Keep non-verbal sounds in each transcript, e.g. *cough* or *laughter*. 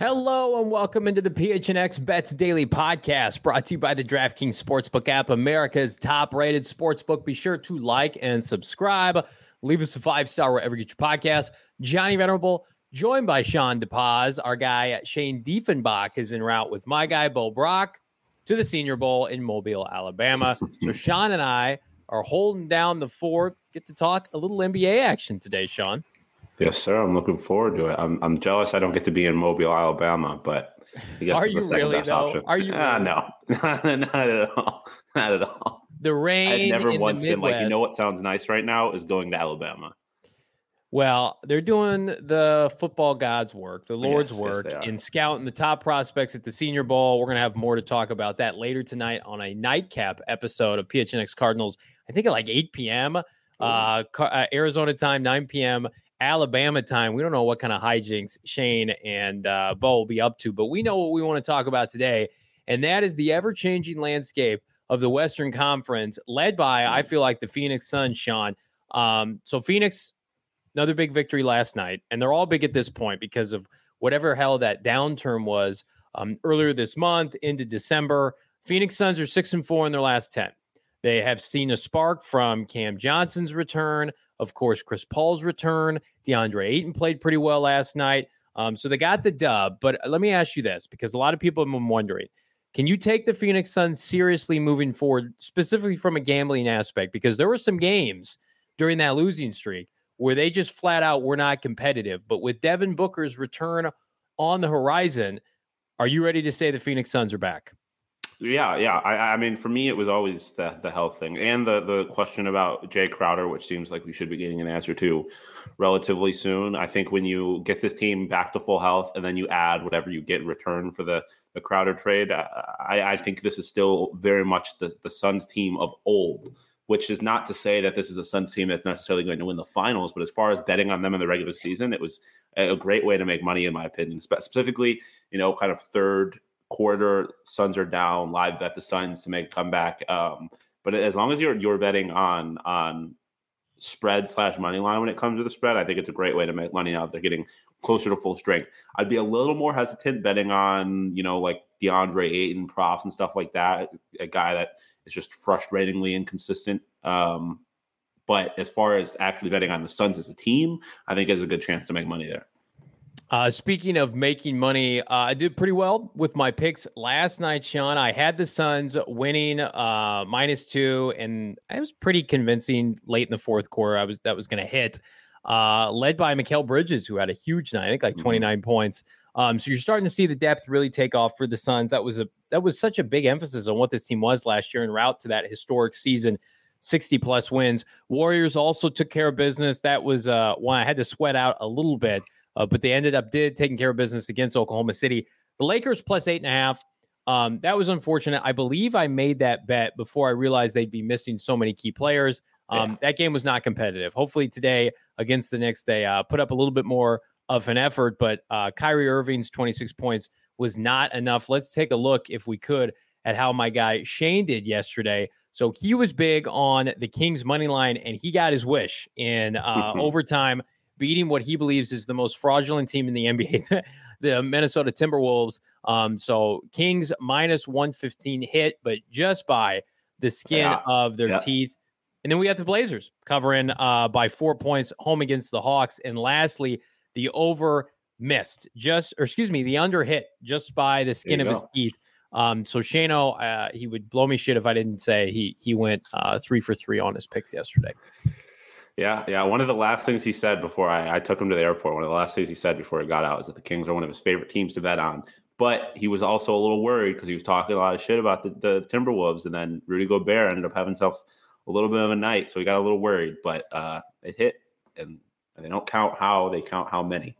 Hello and welcome into the PHNX Bets Daily Podcast, brought to you by the DraftKings Sportsbook app, America's top-rated sportsbook. Be sure to like and subscribe. Leave us a five-star wherever you get your podcast. Johnny Venerable, joined by Shawn DePaz. Our guy Shane Diefenbach is en route with my guy Bo Brack to the Senior Bowl in Mobile, Alabama. so *laughs* Shawn and I are holding down the fort. Get to talk a little NBA action today, Shawn. Yes, sir. I'm looking forward to it. I'm, I'm jealous I don't get to be in Mobile, Alabama, but I guess are you really though? Option. Are you? *laughs* Ah, no, *laughs* not, at all. Not at all. The rain. I've never once been like, you know what sounds nice right now is going to Alabama. Well, they're doing the football gods' work, the Lord's yes, work, in scouting the top prospects at the Senior Bowl. We're going to have more to talk about that later tonight on a nightcap episode of PHNX Cardinals. I think at like 8 p.m. Uh, uh, Arizona time, 9 p.m. Alabama time. We don't know what kind of hijinks Shane and uh, Bo will be up to, but we know what we want to talk about today, and that is the ever changing landscape of the Western Conference, led by, I feel like, the Phoenix Suns, Shawn. Um, so, Phoenix, another big victory last night, and they're all big at this point because of whatever hell that downturn was um, earlier this month into December. Phoenix Suns are six and four in their last 10. They have seen a spark from Cam Johnson's return, of course, Chris Paul's return. DeAndre Ayton played pretty well last night. Um, so they got the dub. But let me ask you this because a lot of people have been wondering can you take the Phoenix Suns seriously moving forward, specifically from a gambling aspect? Because there were some games during that losing streak where they just flat out were not competitive. But with Devin Booker's return on the horizon, are you ready to say the Phoenix Suns are back? Yeah, yeah. I, I mean, for me, it was always the the health thing and the the question about Jae Crowder, which seems like we should be getting an answer to relatively soon. I think when you get this team back to full health and then you add whatever you get in return for the the Crowder trade, uh, I, I think this is still very much the the Suns team of old. Which is not to say that this is a Suns team that's necessarily going to win the finals, but as far as betting on them in the regular season, it was a great way to make money, in my opinion. Specifically, you know, kind of third quarter, Suns are down. Live bet the Suns to make a comeback. Um, but as long as you're you're betting on on spread slash money line when it comes to the spread, I think it's a great way to make money now. They're getting closer to full strength. I'd be a little more hesitant betting on you know like DeAndre Ayton props and stuff like that. A guy that is just frustratingly inconsistent. Um, but as far as actually betting on the Suns as a team, I think there's a good chance to make money there. Uh, speaking of making money, uh, I did pretty well with my picks last night, Shawn. I had the Suns winning uh, minus two, and I was pretty convincing late in the fourth quarter. I was that was going to hit, uh, led by Mikal Bridges, who had a huge night. I think like mm-hmm. 29 points. Um, so you're starting to see the depth really take off for the Suns. That was a that was such a big emphasis on what this team was last year en route to that historic season. 60 plus wins. Warriors also took care of business. That was uh, one I had to sweat out a little bit uh, but they ended up did taking care of business against Oklahoma City. The Lakers plus eight and a half. Um, that was unfortunate. I believe I made that bet before I realized they'd be missing so many key players. Um, yeah. That game was not competitive. Hopefully today against the Knicks, they uh, put up a little bit more of an effort. But uh, Kyrie Irving's 26 points was not enough. Let's take a look, if we could, at how my guy Shane did yesterday. So he was big on the Kings money line, and he got his wish in uh, *laughs* overtime beating what he believes is the most fraudulent team in the NBA, *laughs* the Minnesota Timberwolves. Um, so Kings minus 115 hit, but just by the skin yeah. of their yeah. teeth. And then we got the Blazers covering uh, by four points home against the Hawks. And lastly, the over missed just, or excuse me, the under hit just by the skin of go. his teeth. Um, so Shano, uh, he would blow me shit if I didn't say he he went uh, three for three on his picks yesterday. Yeah, yeah. One of the last things he said before I, I, took him to the airport, one of the last things he said before he got out is that the Kings are one of his favorite teams to bet on. But he was also a little worried because he was talking a lot of shit about the, the Timberwolves, and then Rudy Gobert ended up having himself a little bit of a night, so he got a little worried. But uh, it hit, and, and they don't count how they count how many.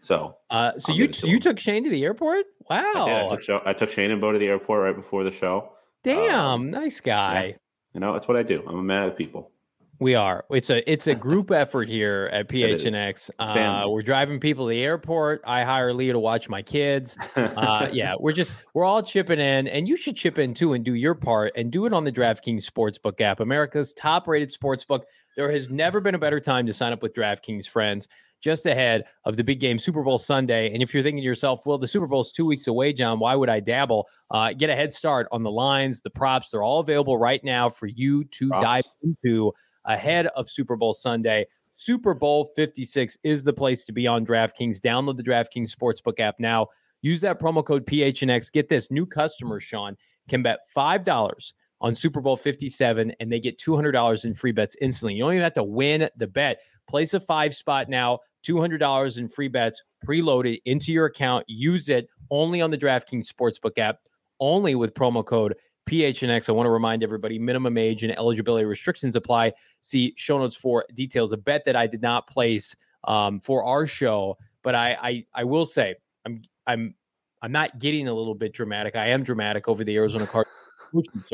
So, uh, so I'll you you took Shane to the airport? Wow! I, I, took, I took Shane and Bo to the airport right before the show. Damn, um, nice guy. Yeah. You know, that's what I do. I'm a man of people. We are. It's a it's a *laughs* group effort here at PHNX. Uh, we're driving people to the airport. I hire Leah to watch my kids. *laughs* Uh, yeah, we're just we're all chipping in, and you should chip in too and do your part and do it on the DraftKings Sportsbook app, America's top-rated sportsbook. There has never been a better time to sign up with DraftKings, friends. Just ahead of the big game, Super Bowl Sunday. And if you're thinking to yourself, well, the Super Bowl's two weeks away, John, why would I dabble? Uh, get a head start on the lines, the props. They're all available right now for you to props. dive into ahead of Super Bowl Sunday. Super Bowl 56 is the place to be on DraftKings. Download the DraftKings Sportsbook app now. Use that promo code PHNX. Get this new customers, Shawn, can bet $5 on Super Bowl 57 and they get $200 in free bets instantly. You don't even have to win the bet. Place a five spot now, $200 in free bets preloaded into your account. Use it only on the DraftKings Sportsbook app, only with promo code PHNX. I want to remind everybody minimum age and eligibility restrictions apply. See show notes for details. A bet that I did not place um, for our show, but I, I I will say I'm I'm I'm not getting a little bit dramatic. I am dramatic over the Arizona Cardinals. *laughs*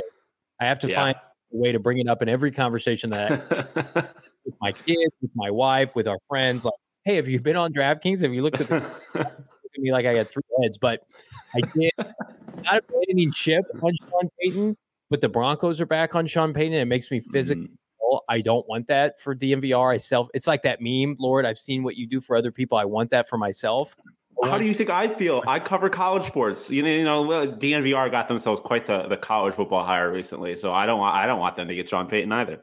I have to yeah. find a way to bring it up in every conversation that *laughs* with my kids, with my wife, with our friends. Like, hey, have you been on DraftKings? Have you looked at, the, *laughs* at me like I got three heads? But I did *laughs* not a blaming chip on Sean Payton, but the Broncos are back on Sean Payton. It makes me physically. Mm. I don't want that for DNVR. I self. It's like that meme, Lord. I've seen what you do for other people. I want that for myself. How do you think I feel? I cover college sports. You know, you know, DNVR got themselves quite the, the college football hire recently, so I don't want I don't want them to get Sean Payton either.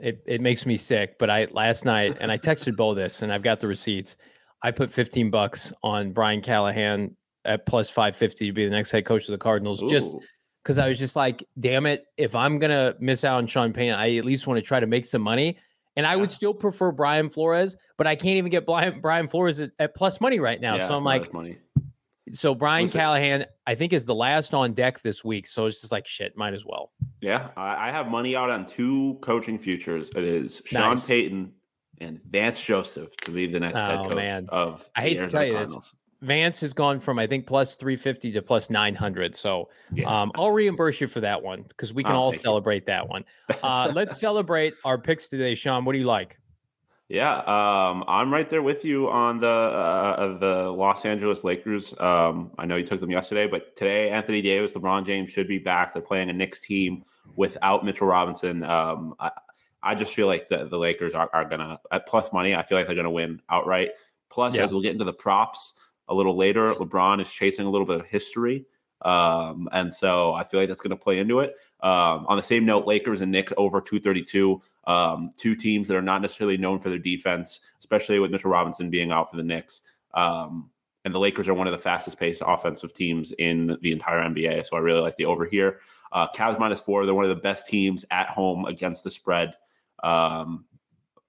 It it makes me sick. But I last night and I texted Bo this, and I've got the receipts. I put fifteen bucks on Brian Callahan at plus 550 to be the next head coach of the Cardinals. Ooh. Just because I was just like, damn it, if I'm gonna miss out on Sean Payton, I at least want to try to make some money. And I yeah. would still prefer Brian Flores, but I can't even get Brian, Brian Flores at, at plus money right now. Yeah, so I'm like, money. so Brian Listen, Callahan, I think is the last on deck this week. So it's just like shit, might as well. Yeah, I, I have money out on two coaching futures. It is Sean nice. Payton and Vance Joseph to be the next oh, head coach man. of. I hate to tell you Cardinals. this. Vance has gone from I think plus 350 to plus 900. So yeah. um, I'll reimburse you for that one because we can oh, all celebrate you. that one. *laughs* Uh, let's celebrate our picks today, Shawn. What do you like? Yeah, um, I'm right there with you on the uh, the Los Angeles Lakers. Um, I know you took them yesterday, but today Anthony Davis, LeBron James should be back. They're playing a Knicks team without Mitchell Robinson. Um, I, I, just feel like the, the Lakers are, are gonna at plus money. I feel like they're gonna win outright. Plus, yeah. as we'll get into the props, a little later. LeBron is chasing a little bit of history. Um, and so I feel like that's going to play into it. Um, on the same note, Lakers and Knicks over 232. Um, two teams that are not necessarily known for their defense, especially with Mitchell Robinson being out for the Knicks. Um, and the Lakers are one of the fastest paced offensive teams in the entire NBA. So I really like the over here. Uh, Cavs minus four. They're one of the best teams at home against the spread. Um,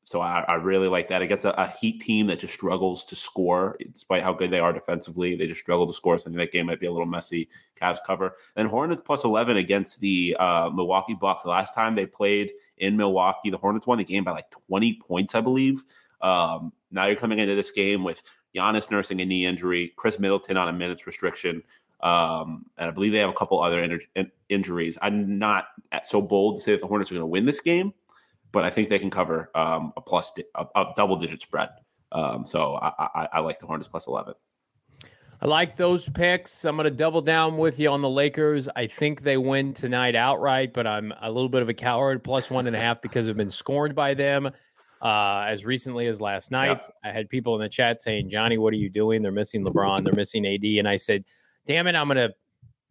so I, I, really like that. Against a, a, Heat team that just struggles to score, despite how good they are defensively. They just struggle to score. So I think that game might be a little messy. Cavs cover. And Hornets plus 11 against the uh, Milwaukee Bucks. The last time they played in Milwaukee, the Hornets won the game by like 20 points, I believe. Um, now you're coming into this game with Giannis nursing a knee injury, Khris Middleton on a minutes restriction. Um, and I believe they have a couple other in- injuries. I'm not so bold to say that the Hornets are going to win this game but I think they can cover um, a plus a, a double digit spread. Um, so I, I, I, like the Hornets plus eleven. I like those picks. I'm going to double down with you on the Lakers. I think they win tonight outright, but I'm a little bit of a coward. Plus one and a half because I've been scorned by them uh, as recently as last night. I had people in the chat saying, "Johnny, what are you doing? They're missing LeBron. They're missing AD," and I said, "Damn it, I'm going to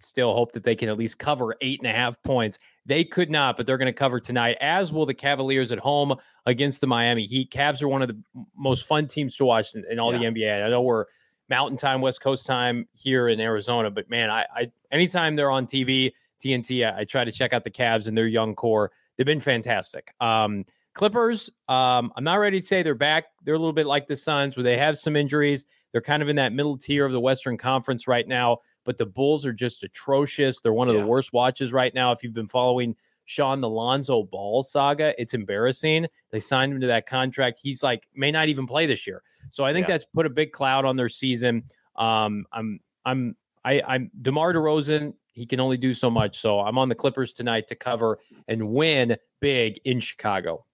still hope that they can at least cover eight and a half points. They could not, but they're going to cover tonight, as will the Cavaliers at home against the Miami Heat. Cavs are one of the most fun teams to watch in, in all yeah. the NBA. I know we're Mountain Time, West Coast time here in Arizona, but man, I, I anytime they're on TV, TNT, I, I, try to check out the Cavs and their young core. They've been fantastic. Um, Clippers, um, I'm not ready to say they're back. They're a little bit like the Suns, where they have some injuries. They're kind of in that middle tier of the Western Conference right now but the Bulls are just atrocious. They're one of yeah. the worst watches right now. If you've been following Shawn the Lonzo Ball saga, it's embarrassing. They signed him to that contract. He's like may not even play this year. So I think yeah. that's put a big cloud on their season. Um, I'm I'm I, I'm DeMar DeRozan. He can only do so much. So I'm on the Clippers tonight to cover and win big in Chicago.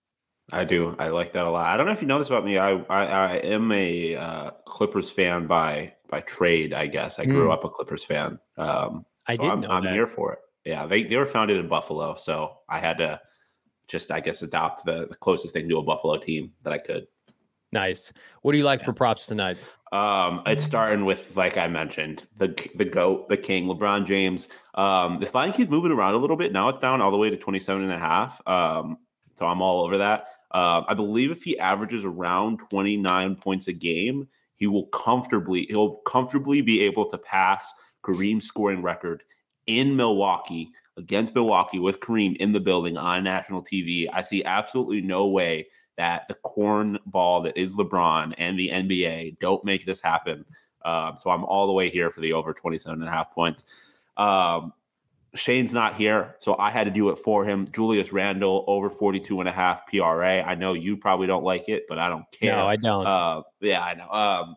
I do. I like that a lot. I don't know if you know this about me. I I, I am a uh, Clippers fan by by trade. I guess I grew mm. up a Clippers fan. Um, I so didn't I'm, know I'm that. here for it. Yeah, they they were founded in Buffalo, so I had to just I guess adopt the, the closest thing to a Buffalo team that I could. Nice. What do you like yeah. for props tonight? Um, it's starting with like I mentioned, the the goat, the king, LeBron James. Um, this line keeps moving around a little bit. Now it's down all the way to 27 and a half. Um, so I'm all over that. Uh, I believe if he averages around 29 points a game, he will comfortably he'll comfortably be able to pass Kareem's scoring record in Milwaukee against Milwaukee with Kareem in the building on national TV. I see absolutely no way that the corn ball that is LeBron and the NBA don't make this happen. Um, so I'm all the way here for the over 27 and a half points. Um, Shane's not here, so I had to do it for him. Julius Randle over 42 and a half PRA. I know you probably don't like it, but I don't care. No, I don't. Uh, yeah, I know. Um,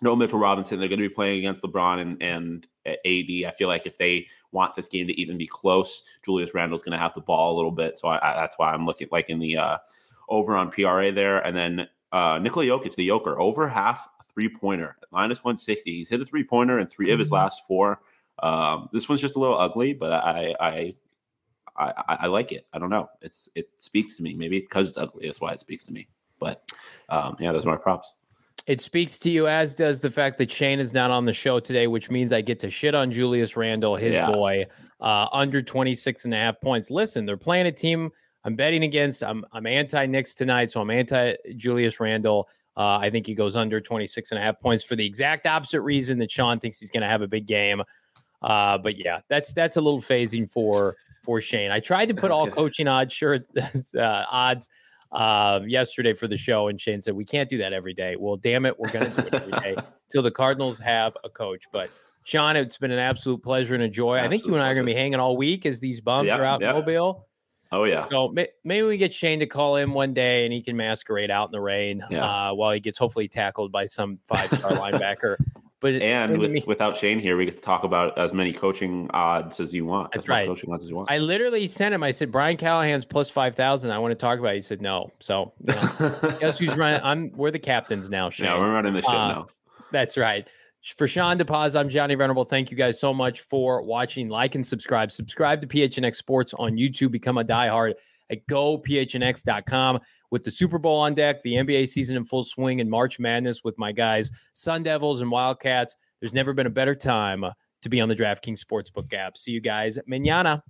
no Mitchell Robinson. They're going to be playing against LeBron and, and AD. I feel like if they want this game to even be close, Julius Randle's going to have the ball a little bit. So I, I, that's why I'm looking like in the uh, over on PRA there. And then uh, Nikola Jokic, the Joker, over half three pointer, minus 160. He's hit a three pointer in 3 mm-hmm. of his mm-hmm. last four. Um, this one's just a little ugly, but I, I, I, I, like it. I don't know. It's it speaks to me. Maybe because it's ugly, that's why it speaks to me. But um, yeah, those are my props. It speaks to you, as does the fact that Shane is not on the show today, which means I get to shit on Julius Randle, his yeah. boy, uh, under 26 and a half points. Listen, they're playing a team I'm betting against. I'm I'm anti Knicks tonight, so I'm anti Julius Randle. Uh, I think he goes under 26 and a half points for the exact opposite reason that Shawn thinks he's going to have a big game. Uh, but yeah, that's that's a little phasing for for Shane. I tried to put all coaching odds sure *laughs* uh, odds uh, yesterday for the show, and Shane said we can't do that every day. Well, damn it, we're going to do it every day *laughs* till the Cardinals have a coach. But Shawn, it's been an absolute pleasure and a joy. Absolute I think you and I are going to be hanging all week as these bums yep, are out yep. in Mobile. Oh yeah. So may, maybe we get Shane to call in one day and he can masquerade out in the rain yeah. uh, while he gets hopefully tackled by some five star *laughs* linebacker. But and with, me, without Shane here, we get to talk about as many coaching odds as you want. That's right. Coaching odds as you want. I literally sent him. I said Brian Callahan's plus five thousand. I want to talk about. It. He said no. So you know, *laughs* guess who's running? I'm. We're the captains now. Shane. Yeah, we're running the show uh, now. That's right. For Shawn DePaz, I'm Johnny Venerable. Thank you guys so much for watching. Like and subscribe. Subscribe to PHNX Sports on YouTube. Become a diehard at gophnx.com with the Super Bowl on deck, the NBA season in full swing, and March Madness with my guys, Sun Devils and Wildcats. There's never been a better time uh, to be on the DraftKings Sportsbook app. See you guys manana.